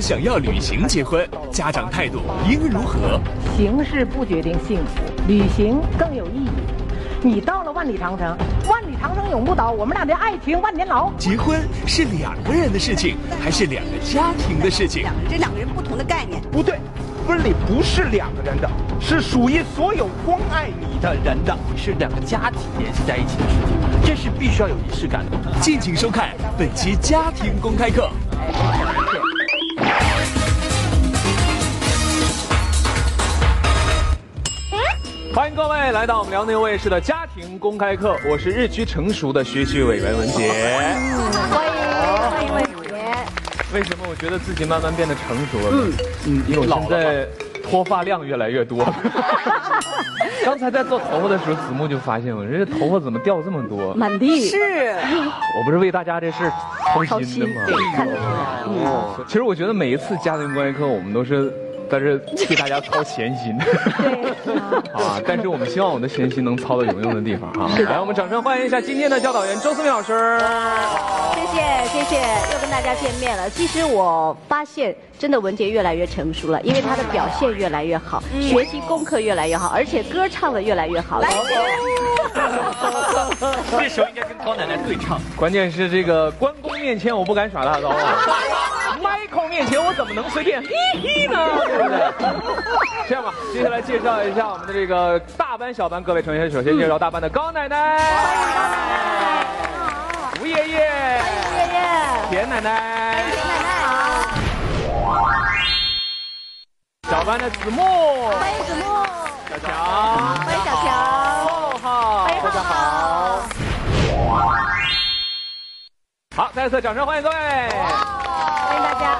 想要旅行结婚，家长态度应如何？形式不决定幸福，旅行更有意义。你到了万里长城，万里长城永不倒，我们俩的爱情万年牢。结婚是两个人的事情，还是两个家庭的事情？两这两个人不同的概念。不对，婚礼不是两个人的，是属于所有关爱你的人的，是两个家庭联系在一起的事情，这是必须要有仪式感的。敬请收看本期家庭公开课。位来到我们辽宁卫视的家庭公开课，我是日趋成熟的学习委员文杰。欢迎欢迎文杰。为什么我觉得自己慢慢变得成熟了呢？嗯，因为我现在脱发量越来越多。刚才在做头发的时候，子木就发现我这头发怎么掉这么多？满地是，我不是为大家这事操心的吗？看得出来。哦其实我觉得每一次家庭公开课，我们都是在这替大家操闲心。啊，但是我们希望我的闲心能操到有用的地方啊。来，我们掌声欢迎一下今天的教导员周思敏老师。谢谢谢谢，又跟大家见面了。其实我发现，真的文杰越来越成熟了，因为他的表现越来越好，学习功课越来越好，而且歌唱的越来越好了。这时候应该跟高奶奶对唱。关键是这个关公面前我不敢耍大刀啊 面前我怎么能随便？嘿嘿呢？对不对？这样吧，接下来介绍一下我们的这个大班、小班各位成员。首先介绍大班的高奶奶，欢迎高奶奶，吴爷爷，吴爷爷，田奶奶，田奶奶好，小班的子木，欢迎子木，小强，欢迎小强，浩浩，欢迎浩浩，好，再次掌声欢迎各位。欢迎大家。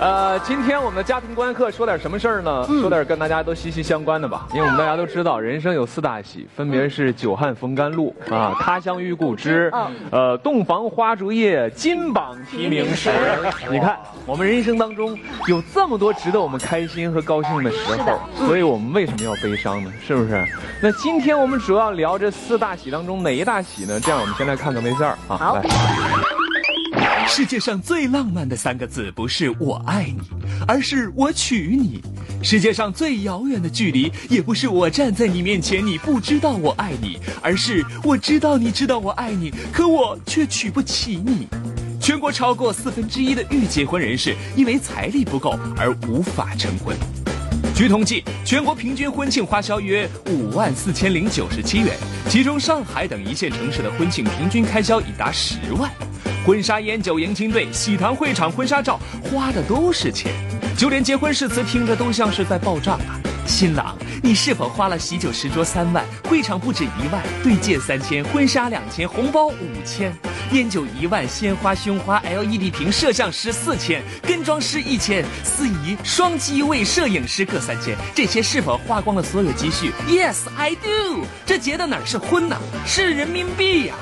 呃，今天我们的家庭观课说点什么事儿呢？说点跟大家都息息相关的吧。因为我们大家都知道，人生有四大喜，分别是久旱逢甘露啊，他乡遇故知，呃，洞房花烛夜，金榜题名时。你看，我们人生当中有这么多值得我们开心和高兴的时候，所以我们为什么要悲伤呢？是不是？那今天我们主要聊这四大喜当中哪一大喜呢？这样，我们先来看看微信儿啊，好来。世界上最浪漫的三个字不是我爱你，而是我娶你。世界上最遥远的距离也不是我站在你面前，你不知道我爱你，而是我知道你知道我爱你，可我却娶不起你。全国超过四分之一的预结婚人士因为财力不够而无法成婚。据统计，全国平均婚庆花销约五万四千零九十七元，其中上海等一线城市的婚庆平均开销已达十万。婚纱、烟酒、迎亲队、喜糖会场、婚纱照，花的都是钱，就连结婚誓词听着都像是在报账啊！新郎，你是否花了喜酒十桌三万，会场不止一万，对戒三千，婚纱两千，红包五千，烟酒一万，鲜花、胸花、LED 屏、摄像师四千，跟妆师一千，司仪、双机位、摄影师各三千，这些是否花光了所有积蓄？Yes, I do。这结的哪是婚呐、是人民币呀、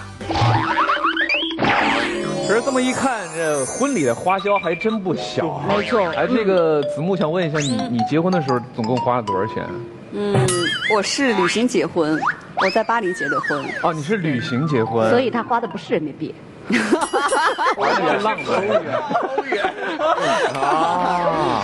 可是这么一看，这婚礼的花销还真不小、啊。没错。哎，这个子木想问一下，你你结婚的时候总共花了多少钱？嗯，我是旅行结婚，我在巴黎结的婚。哦，你是旅行结婚，所以他花的不是人民币。有点浪漫。啊，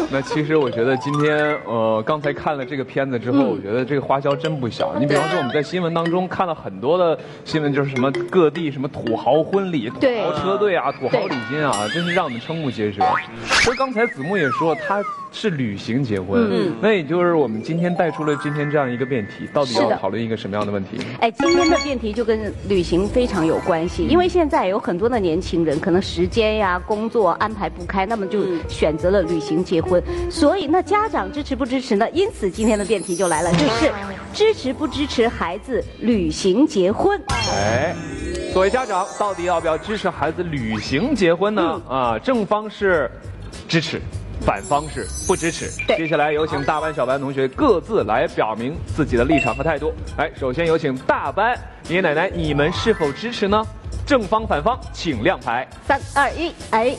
那其实我觉得今天呃，刚才看了这个片子之后，我觉得这个花销真不小。你比方说我们在新闻当中看了很多的新闻，就是什么各地什么土豪婚礼、土豪车队啊、土豪礼金啊，真是让我们瞠目结舌。其实刚才子木也说他是旅行结婚，嗯那也就是我们今天带出了今天这样一个辩题，到底要讨论一个什么样的问题？哎，今天的辩题就跟旅行非常有关系，因为现在有很多的年轻人可能时间呀、工作安排不开，那么就选择了旅行结婚。所以，那家长支持不支持呢？因此，今天的辩题就来了，就是支持不支持孩子旅行结婚？哎，作为家长，到底要不要支持孩子旅行结婚呢？啊，正方是支持。反方是不支持。接下来有请大班、小班同学各自来表明自己的立场和态度。来，首先有请大班爷爷奶奶，你们是否支持呢？正方、反方，请亮牌。三二一，哎，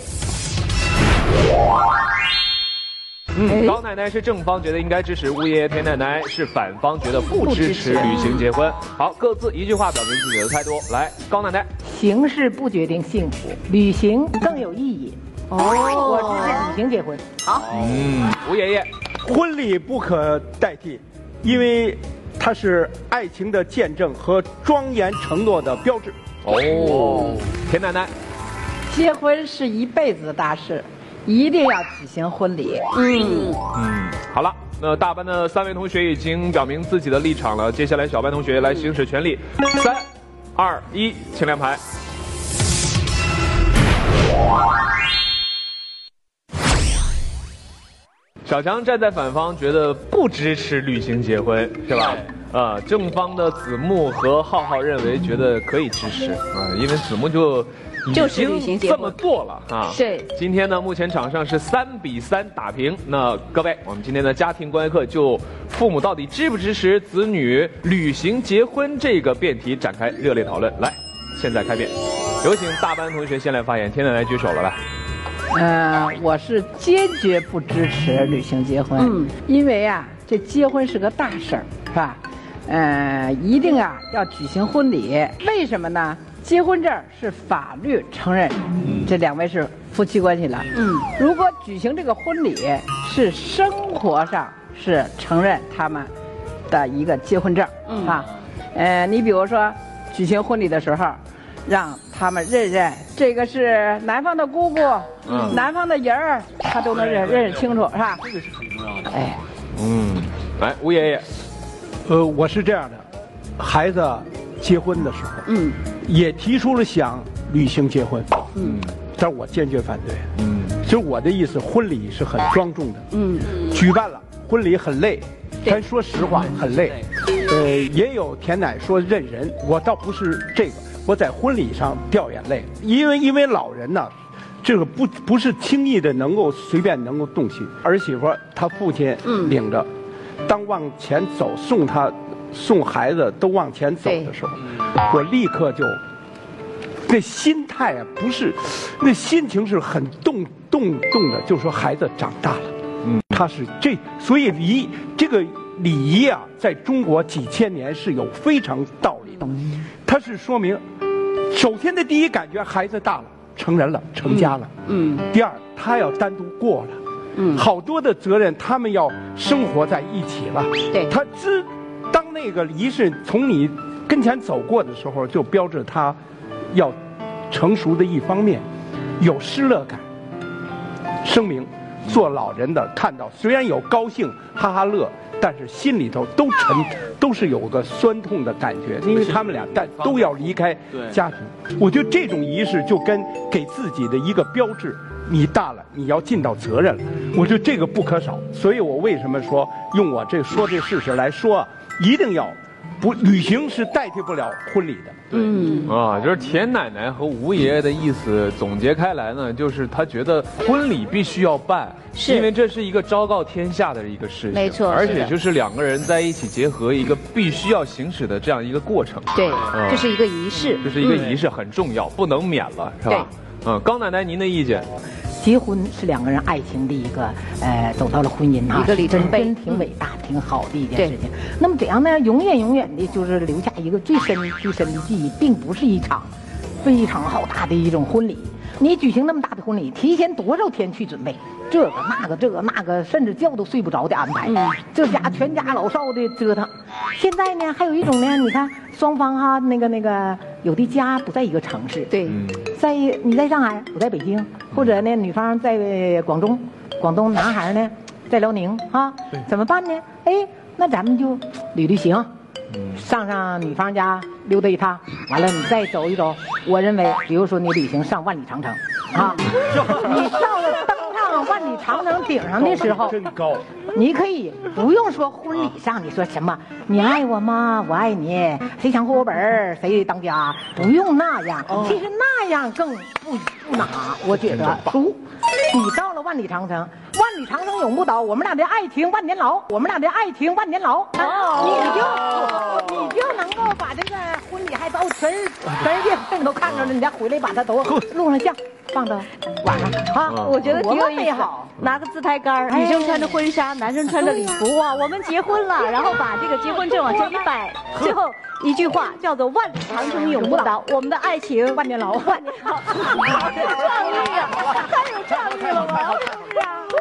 嗯，高奶奶是正方，觉得应该支持；吴爷爷、田奶奶是反方，觉得不支持旅行结婚。好，各自一句话表明自己的态度。来，高奶奶，形式不决定幸福，旅行更有意义。哦，我支持旅行结婚。好嗯，吴爷爷，婚礼不可代替，因为它是爱情的见证和庄严承诺的标志。哦，田奶奶，结婚是一辈子的大事，一定要举行婚礼。嗯，嗯，好了。那大班的三位同学已经表明自己的立场了，接下来小班同学来行使权利。三、二、一，请亮牌。小强站在反方，觉得不支持旅行结婚，是吧？啊，正方的子木和浩浩认为觉得可以支持啊，因为子木就已经这么做了啊。对今天呢，目前场上是三比三打平。那各位，我们今天的家庭观课就父母到底支不支持子女旅行结婚这个辩题展开热烈讨论。来，现在开辩，有请大班同学先来发言。天奶奶举手了，来。嗯、我是坚决不支持旅行结婚。嗯因为啊，这结婚是个大事儿，是吧？呃，一定啊要举行婚礼。为什么呢？结婚证是法律承认这两位是夫妻关系了。嗯，如果举行这个婚礼，是生活上是承认他们的一个结婚证、嗯啊。呃，你比如说举行婚礼的时候，让他们认认这个是男方的姑姑，嗯。男方的人儿，他都能认认识清楚，是吧？这个是很重要的。哎，嗯，来，吴爷爷。呃，我是这样的，孩子结婚的时候，嗯，也提出了想旅行结婚，嗯。但是我坚决反对。嗯。其实我的意思，婚礼是很庄重的，嗯，举办了婚礼很累，咱说实话很累。呃，也有田奶说认人，我倒不是这个，我在婚礼上掉眼泪，因为因为老人呢，这个不不是轻易的能够随便能够动心。儿媳妇她父亲领着，当往前走送她送孩子都往前走的时候，我立刻就。那心态啊，不是，那心情是很动动动的，就说孩子长大了，嗯，他是这，所以礼这个礼仪啊，在中国几千年是有非常道理的，它是说明，首先的第一感觉，孩子大了，成人了，成家了，嗯，第二，他要单独过了，嗯。好多的责任，他们要生活在一起了，对。他知，当那个仪式从你跟前走过的时候，就标志他要成熟的一方面，有失乐感。声明，做老人的看到虽然有高兴哈哈乐，但是心里头都沉，都是有个酸痛的感觉，因为他们俩但都要离开家庭。我觉得这种仪式就跟给自己的一个标志。你大了，你要尽到责任了。我觉得这个不可少，所以我为什么说用我这说这事实来说，一定要不旅行是代替不了婚礼的。嗯，啊，就是田奶奶和吴爷爷的意思总结开来呢，就是他觉得婚礼必须要办，是因为这是一个昭告天下的一个事情，没错而且就是两个人在一起结合一个必须要行使的这样一个过程，对，嗯这是一个仪式，这是一个仪式，很重要，不能免了，是吧？嗯，高奶奶您的意见？结婚是两个人爱情的一个，呃，走到了婚姻哈，一个里程碑真真挺伟大、挺好的一件事情。那么怎样呢？永远永远的，就是留下一个最深最深的记忆，并不是一场非常浩大的一种婚礼。你举行那么大的婚礼，提前多少天去准备？这个那个这个那个，甚至觉都睡不着的安排，这家全家老少的折腾。现在呢，还有一种呢，你看双方哈，那个那个有的家不在一个城市，对，嗯在你在上海，我在北京，或者呢，女方在广东，广东男孩呢在辽宁啊，怎么办呢？哎，那咱们就旅旅行，上上女方家溜达一趟，完了你再走一走。我认为，比如说你旅行上万里长城，啊，你到了登上万里长城顶上的时候，真高，你可以不用说婚礼上你说什么，你爱我吗？我爱你，谁抢户口本儿谁当家，不用那样。其实那样更不不哪，我觉得俗。你到了万里长城，万里长城永不倒，我们俩的爱情万年牢，我们俩的爱情万年牢。你就你就能够把这个婚礼还都全全世界人都看着了，你再回来把它都录上像，放到网上啊。我觉得挺有意思美好。拿个自拍杆女生穿着婚纱，男生穿着礼服啊，我们结婚了，然后把这个结婚证往这一摆，最后一句话叫做“万里长城永不倒，我们的爱情万年牢万年牢”，太有创意啊，太有创太好太好了，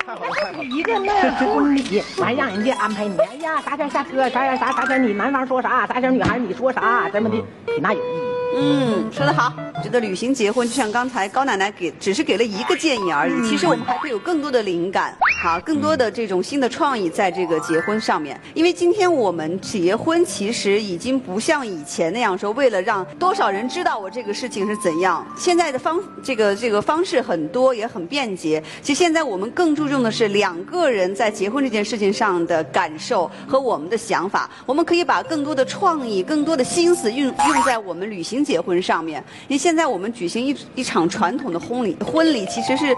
太好了太好了。一个那婚礼，完让人家安排你，哎呀，啥前下车，啥啥啥啥前你男方说啥，啥前女孩你说啥，怎么的，挺那有意义。嗯，说得好。觉得旅行结婚就像刚才高奶奶给只是给了一个建议而已，其实我们还可以有更多的灵感，好，更多的这种新的创意在这个结婚上面。因为今天我们结婚其实已经不像以前那样说，为了让多少人知道我这个事情是怎样。现在的方这个这个方式很多也很便捷。其实现在我们更注重的是两个人在结婚这件事情上的感受和我们的想法。我们可以把更多的创意、更多的心思用用在我们旅行结婚上面。因为现在我们举行一一场传统的婚礼，婚礼其实是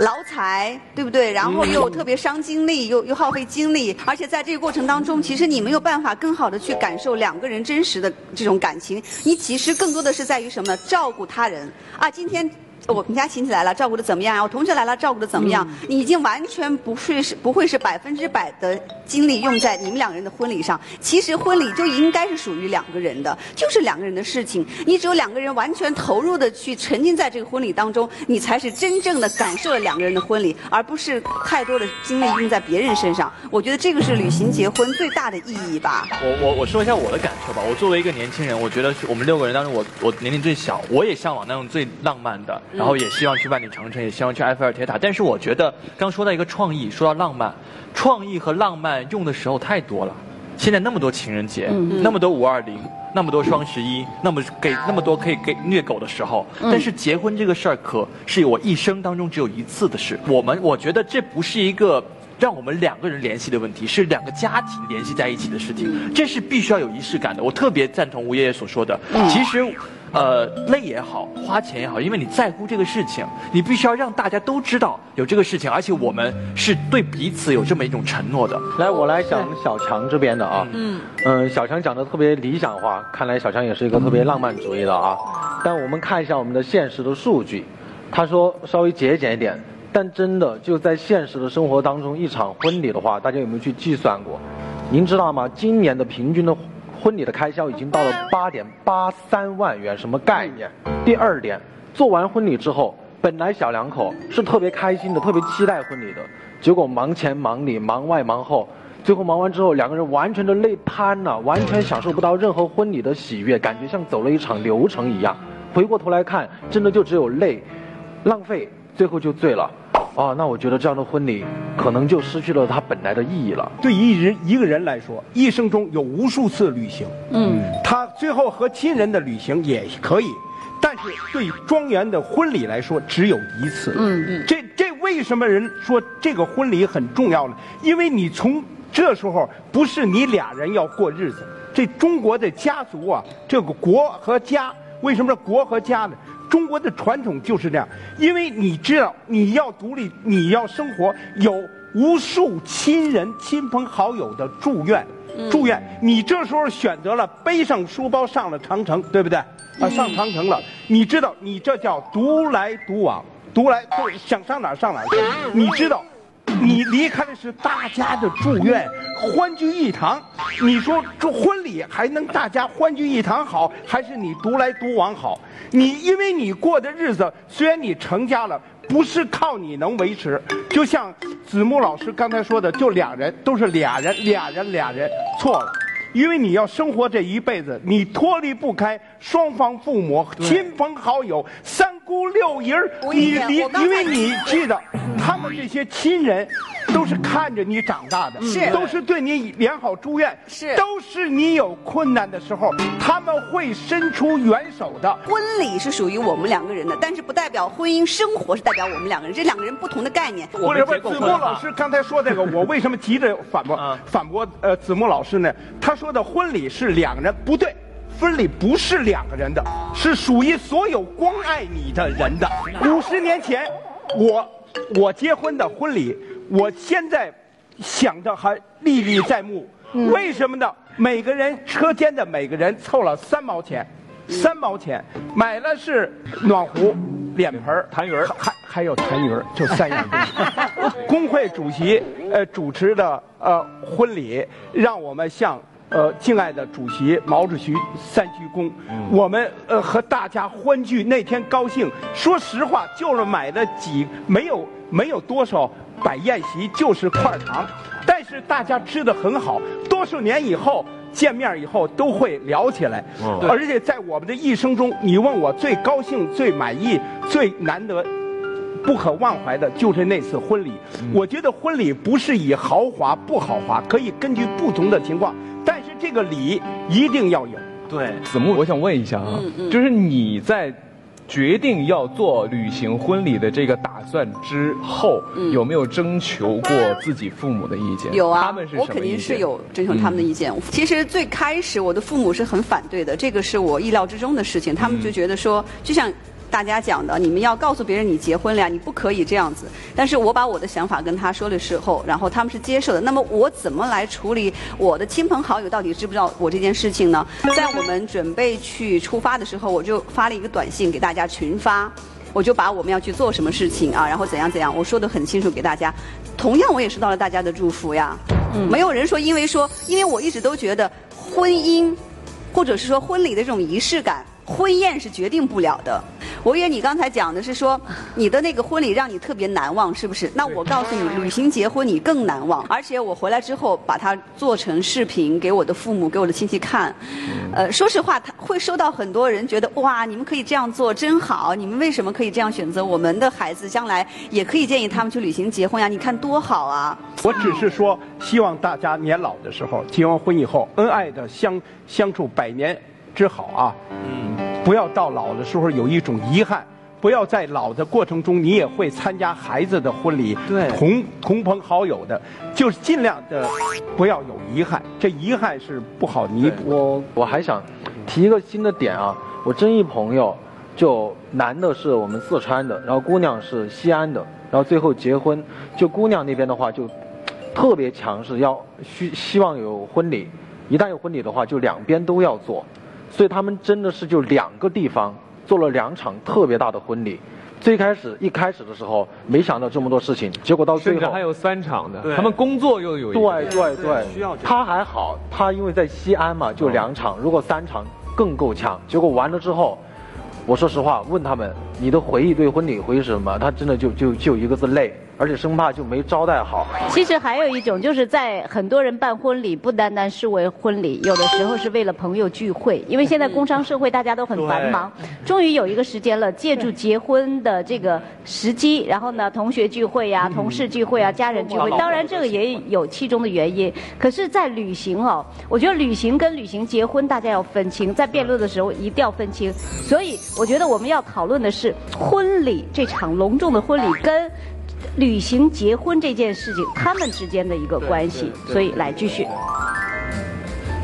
劳财，对不对？然后又特别伤精力，又又耗费精力，而且在这个过程当中，其实你没有办法更好的去感受两个人真实的这种感情。你其实更多的是在于什么呢？照顾他人啊！今天。我们家亲戚来了，照顾的怎么样呀？我同学来了，照顾的怎么样？你已经完全不是是不会是百分之百的精力用在你们两个人的婚礼上。其实婚礼就应该是属于两个人的，就是两个人的事情。你只有两个人完全投入的去沉浸在这个婚礼当中，你才是真正的感受了两个人的婚礼，而不是太多的精力用在别人身上。我觉得这个是旅行结婚最大的意义吧。我我我说一下我的感受吧。我作为一个年轻人，我觉得我们六个人当中，我我年龄最小，我也向往那种最浪漫的。然后也希望去万里长城，也希望去埃菲尔铁塔。但是我觉得，刚说到一个创意，说到浪漫，创意和浪漫用的时候太多了。现在那么多情人节，那么多五二零，那么多双十一，那么给那么多可以给虐狗的时候。但是结婚这个事儿，可是我一生当中只有一次的事。我们我觉得这不是一个。让我们两个人联系的问题是两个家庭联系在一起的事情，这是必须要有仪式感的。我特别赞同吴爷爷所说的，其实，呃，累也好，花钱也好，因为你在乎这个事情，你必须要让大家都知道有这个事情，而且我们是对彼此有这么一种承诺的。来，我来讲小强这边的啊，嗯，嗯，小强讲的特别理想化，看来小强也是一个特别浪漫主义的啊。但我们看一下我们的现实的数据，他说稍微节俭一点。但真的就在现实的生活当中，一场婚礼的话，大家有没有去计算过？您知道吗？今年的平均的婚礼的开销已经到了八点八三万元，什么概念？第二点，做完婚礼之后，本来小两口是特别开心的，特别期待婚礼的，结果忙前忙里，忙外忙后，最后忙完之后，两个人完全的累瘫了，完全享受不到任何婚礼的喜悦，感觉像走了一场流程一样。回过头来看，真的就只有累，浪费，最后就醉了。哦，那我觉得这样的婚礼可能就失去了它本来的意义了。对一人一个人来说，一生中有无数次旅行，嗯，他最后和亲人的旅行也可以，但是对庄园的婚礼来说只有一次。嗯嗯，这这为什么人说这个婚礼很重要呢？因为你从这时候不是你俩人要过日子，这中国的家族啊，这个国和家，为什么国和家呢？中国的传统就是这样，因为你知道你要独立，你要生活，有无数亲人、亲朋好友的祝愿，祝愿你这时候选择了背上书包上了长城，对不对？啊，上长城了，你知道你这叫独来独往，独来就想上哪上哪去，你知道。你离开的是大家的祝愿，欢聚一堂。你说这婚礼还能大家欢聚一堂好，还是你独来独往好？你因为你过的日子，虽然你成家了，不是靠你能维持。就像子木老师刚才说的，就俩人都是俩人，俩人俩人错了。因为你要生活这一辈子，你脱离不开双方父母、亲朋好友、三姑六姨儿，你离，因为你记得，他们这些亲人。都是看着你长大的，是都是对你良好祝愿，是都是你有困难的时候，他们会伸出援手的。婚礼是属于我们两个人的，但是不代表婚姻生活是代表我们两个人，这两个人不同的概念。不是不是，子墨老师刚才说这个，我为什么急着反驳反驳？呃，子墨老师呢？他说的婚礼是两人，不对，婚礼不是两个人的，是属于所有关爱你的人的。五十年前，我我结婚的婚礼。我现在想着还历历在目，为什么呢？每个人车间的每个人凑了三毛钱，三毛钱买了是暖壶、脸盆、痰盂还还有痰盂就三样东西。工会主席呃主持的呃婚礼，让我们向呃，敬爱的主席毛主席三鞠躬，我们呃和大家欢聚那天高兴。说实话，就是买了几没有没有多少摆宴席，就是块糖，但是大家吃的很好。多少年以后见面以后都会聊起来，而且在我们的一生中，你问我最高兴、最满意、最难得。不可忘怀的就是那次婚礼。我觉得婚礼不是以豪华不豪华，可以根据不同的情况，但是这个礼一定要有。对，子木，我想问一下啊，就是你在决定要做旅行婚礼的这个打算之后，有没有征求过自己父母的意见？有啊，他们是我肯定是有征求他们的意见。其实最开始我的父母是很反对的，这个是我意料之中的事情。他们就觉得说，就像。大家讲的，你们要告诉别人你结婚了呀，你不可以这样子。但是我把我的想法跟他说的时候，然后他们是接受的。那么我怎么来处理我的亲朋好友到底知不知道我这件事情呢？在我们准备去出发的时候，我就发了一个短信给大家群发，我就把我们要去做什么事情啊，然后怎样怎样，我说的很清楚给大家。同样，我也收到了大家的祝福呀。没有人说因为说，因为我一直都觉得婚姻，或者是说婚礼的这种仪式感，婚宴是决定不了的。我以为你刚才讲的是说，你的那个婚礼让你特别难忘，是不是？那我告诉你，旅行结婚你更难忘。而且我回来之后把它做成视频给我的父母、给我的亲戚看。呃，说实话，他会收到很多人觉得哇，你们可以这样做，真好。你们为什么可以这样选择？我们的孩子将来也可以建议他们去旅行结婚呀，你看多好啊！我只是说，希望大家年老的时候结完婚以后，恩爱的相相处百年之好啊。嗯。不要到老的时候有一种遗憾，不要在老的过程中你也会参加孩子的婚礼，对，同同朋好友的，就是尽量的不要有遗憾，这遗憾是不好弥补。我我还想提一个新的点啊，我真一朋友，就男的是我们四川的，然后姑娘是西安的，然后最后结婚，就姑娘那边的话就特别强势，要需希望有婚礼，一旦有婚礼的话，就两边都要做。所以他们真的是就两个地方做了两场特别大的婚礼。最开始一开始的时候没想到这么多事情，结果到最后还有三场的，他们工作又有对对对，需要他还好，他因为在西安嘛，就两场，如果三场更够呛。结果完了之后，我说实话问他们，你的回忆对婚礼回忆是什么？他真的就就就一个字累。而且生怕就没招待好。其实还有一种，就是在很多人办婚礼，不单单是为婚礼，有的时候是为了朋友聚会。因为现在工商社会大家都很繁忙，终于有一个时间了，借助结婚的这个时机，然后呢，同学聚会呀、同事聚会啊、家人聚会，当然这个也有其中的原因。可是，在旅行哦，我觉得旅行跟旅行结婚大家要分清，在辩论的时候一定要分清。所以，我觉得我们要讨论的是婚礼这场隆重的婚礼跟。旅行结婚这件事情，他们之间的一个关系，所以来继续。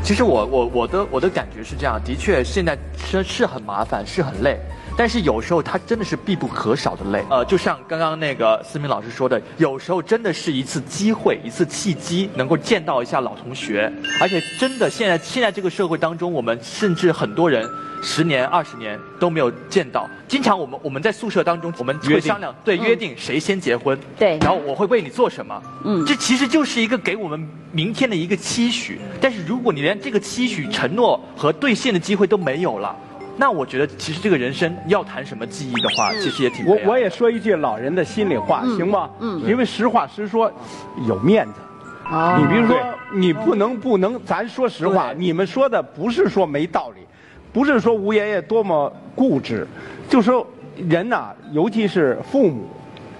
其实我我我的我的感觉是这样，的确现在是是很麻烦，是很累，但是有时候它真的是必不可少的累。呃，就像刚刚那个思明老师说的，有时候真的是一次机会，一次契机，能够见到一下老同学，而且真的现在现在这个社会当中，我们甚至很多人。十年、二十年都没有见到，经常我们我们在宿舍当中，我们会商量，对，约定谁先结婚，对，然后我会为你做什么，嗯，这其实就是一个给我们明天的一个期许。但是如果你连这个期许、承诺和兑现的机会都没有了，那我觉得其实这个人生要谈什么记忆的话，其实也挺我我也说一句老人的心里话，行吗？嗯，因为实话实说，有面子。啊，你比如说，你不能不能，咱说实话，你们说的不是说没道理。不是说吴爷爷多么固执，就说人呐，尤其是父母，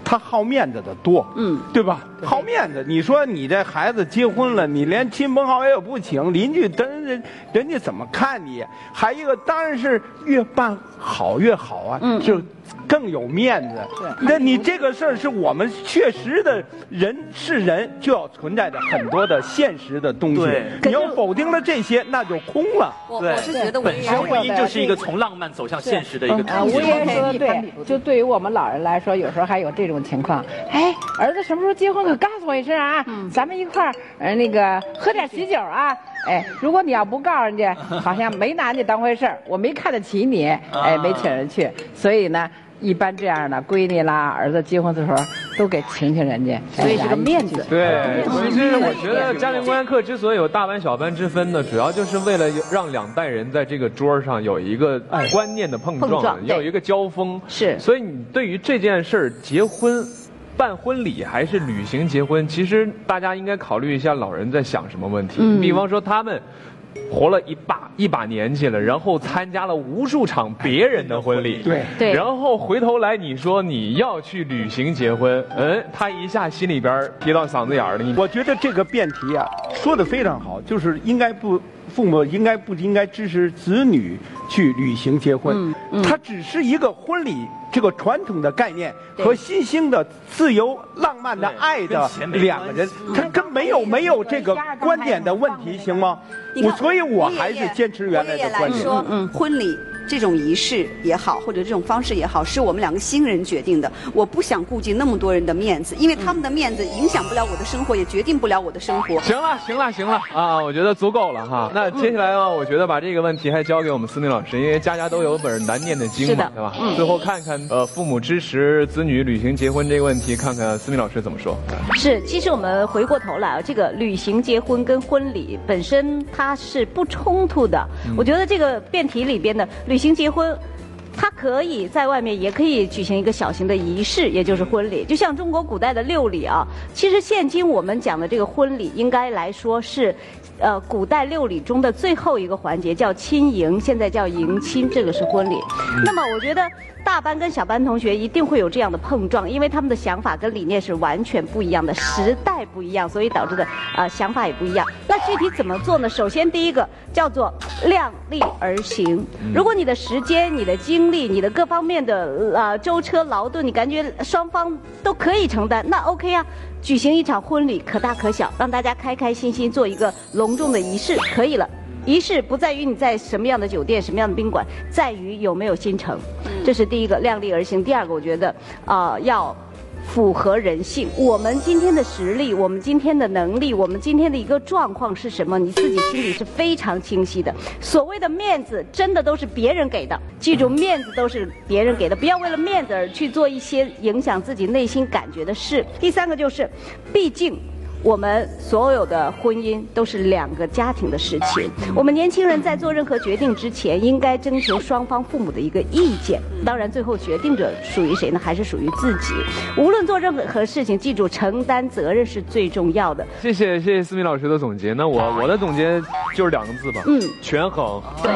他好面子的多，嗯，对吧？好面子，你说你这孩子结婚了，你连亲朋好友不请，邻居等人人家怎么看你？还一个当然是越办好越好啊，就更有面子。那你这个事儿是我们确实的人是人就要存在的很多的现实的东西。你要否定了这些，那就空了。我我是觉得本身婚姻就是一个从浪漫走向现实的一个途径。吴爷说的对，就对于我们老人来说，有时候还有这种情况。哎，儿子什么时候结婚？可告诉我一声啊！咱们一块儿呃那个喝点喜酒啊！哎，如果你要不告诉人家，好像没拿你当回事儿，我没看得起你，哎，没请人去。所以呢。一般这样的闺女啦、儿子结婚的时候都给请请人家，所以是个面子。对，其实我觉得家庭观课之所以有大班小班之分呢，主要就是为了让两代人在这个桌上有一个观念的碰撞，碰撞要有一个交锋。是所以你对于这件事儿，结婚。办婚礼还是旅行结婚？其实大家应该考虑一下老人在想什么问题。嗯比方说他们活了一把一把年纪了，然后参加了无数场别人的婚礼，对对然后回头来你说你要去旅行结婚，嗯，他一下心里边提到嗓子眼儿了，你我觉得这个辩题啊，说的非常好，就是应该不，父母应该不应该支持子女去旅行结婚？它只是一个婚礼这个传统的概念和新兴的自由浪漫的爱的两个人，它跟没有没有这个观点的问题，行吗？我所以，我还是坚持原来吴爷爷的观点。嗯嗯，婚礼这种仪式也好，或者这种方式也好，是我们两个新人决定的。我不想顾及那么多人的面子，因为他们的面子影响不了我的生活，也决定不了我的生活。行了，行了，行了啊！我觉得足够了哈。那接下来呢，我觉得把这个问题还交给我们思明老师，因为家家都有本难念的经的，嘛对吧？最后看看呃，父母支持子女旅行结婚这个问题，看看思明老师怎么说。是，其实我们回过头来啊，这个旅行结婚跟婚礼本身它是不冲突的。我觉得这个辩题里边的旅行结婚。他可以在外面，也可以举行一个小型的仪式，也就是婚礼。就像中国古代的六礼啊，其实现今我们讲的这个婚礼，应该来说是，呃，古代六礼中的最后一个环节，叫亲迎，现在叫迎亲，这个是婚礼。那么我觉得。大班跟小班同学一定会有这样的碰撞，因为他们的想法跟理念是完全不一样的，时代不一样，所以导致的呃想法也不一样。那具体怎么做呢？首先第一个叫做量力而行。如果你的时间、你的精力、你的各方面的呃舟车劳顿，你感觉双方都可以承担，那 OK 啊。举行一场婚礼，可大可小，让大家开开心心做一个隆重的仪式，可以了。仪式不在于你在什么样的酒店、什么样的宾馆，在于有没有心诚。这是第一个，量力而行。第二个，我觉得啊、呃要。符合人性，我们今天的实力，我们今天的能力，我们今天的一个状况是什么？你自己心里是非常清晰的。所谓的面子，真的都是别人给的。记住，面子都是别人给的，不要为了面子而去做一些影响自己内心感觉的事。第三个就是，毕竟。我们所有的婚姻都是两个家庭的事情。我们年轻人在做任何决定之前，应该征求双方父母的一个意见。当然，最后决定者属于谁呢？还是属于自己。无论做任何事情，记住承担责任是最重要的。谢谢谢谢思敏老师的总结。那我我的总结就是两个字吧，嗯权衡。对，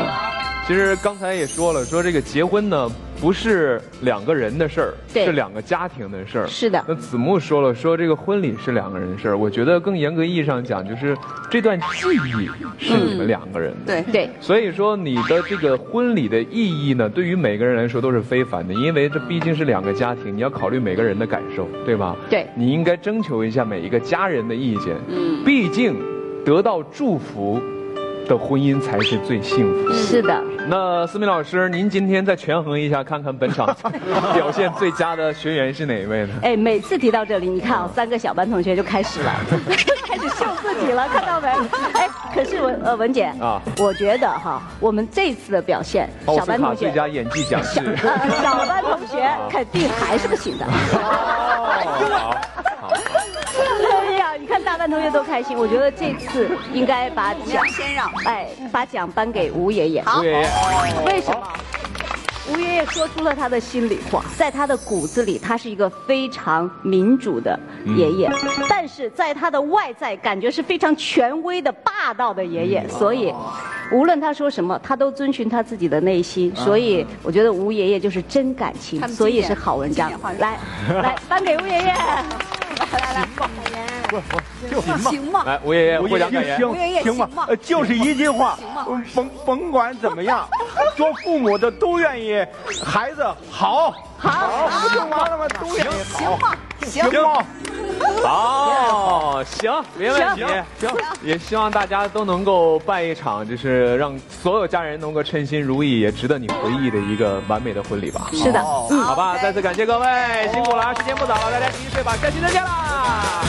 其实刚才也说了，说这个结婚呢不是两个人的事儿，对是两个家庭的事儿。是的那子木说了，说这个婚礼是两个人的事儿。我觉得更严格意义上讲，就是这段记忆是你们两个人的。对，对，所以说，你的这个婚礼的意义呢，对于每个人来说都是非凡的，因为这毕竟是两个家庭，你要考虑每个人的感受，对吧？对你应该征求一下每一个家人的意见。嗯，毕竟得到祝福的婚姻才是最幸福的。是的。那思明老师，您今天再权衡一下，看看本场 表现最佳的学员是哪一位呢？哎，每次提到这里，你看啊，三个小班同学就开始了，开始秀自己了，看到没？哎，可是文呃文姐啊我觉得哈，我们这次的表现，小班同学，最佳演技奖 是。呃小班同学肯定还是不行的。好，好，哎呀，你看大班同学都开心，我觉得这次应该把奖，先让。哎，把奖颁给吴爷爷。好吴爷爷，为什么？吴爷爷说出了他的心里话，在他的骨子里，他是一个非常民主的爷爷，但是在他的外在，感觉是非常权威的、霸道的爷爷。所以，无论他说什么，他都遵循他自己的内心。所以，我觉得吴爷爷就是真感情所以是好文章。来，来，颁给吴爷爷。不行吗？来，吴爷爷。吴爷爷行吗？就是一句话，甭甭管怎么样，做父母的都愿意孩子好，好，不就完了吗？都愿意好，行吗？行吗？好，行，没问题，行，也希望大家都能够办一场，就是让所有家人能够称心如意，也值得你回忆的一个完美的婚礼吧。是的，好吧，再次感谢各位，辛苦了，时间不早了，大家继续睡吧，下期再见啦。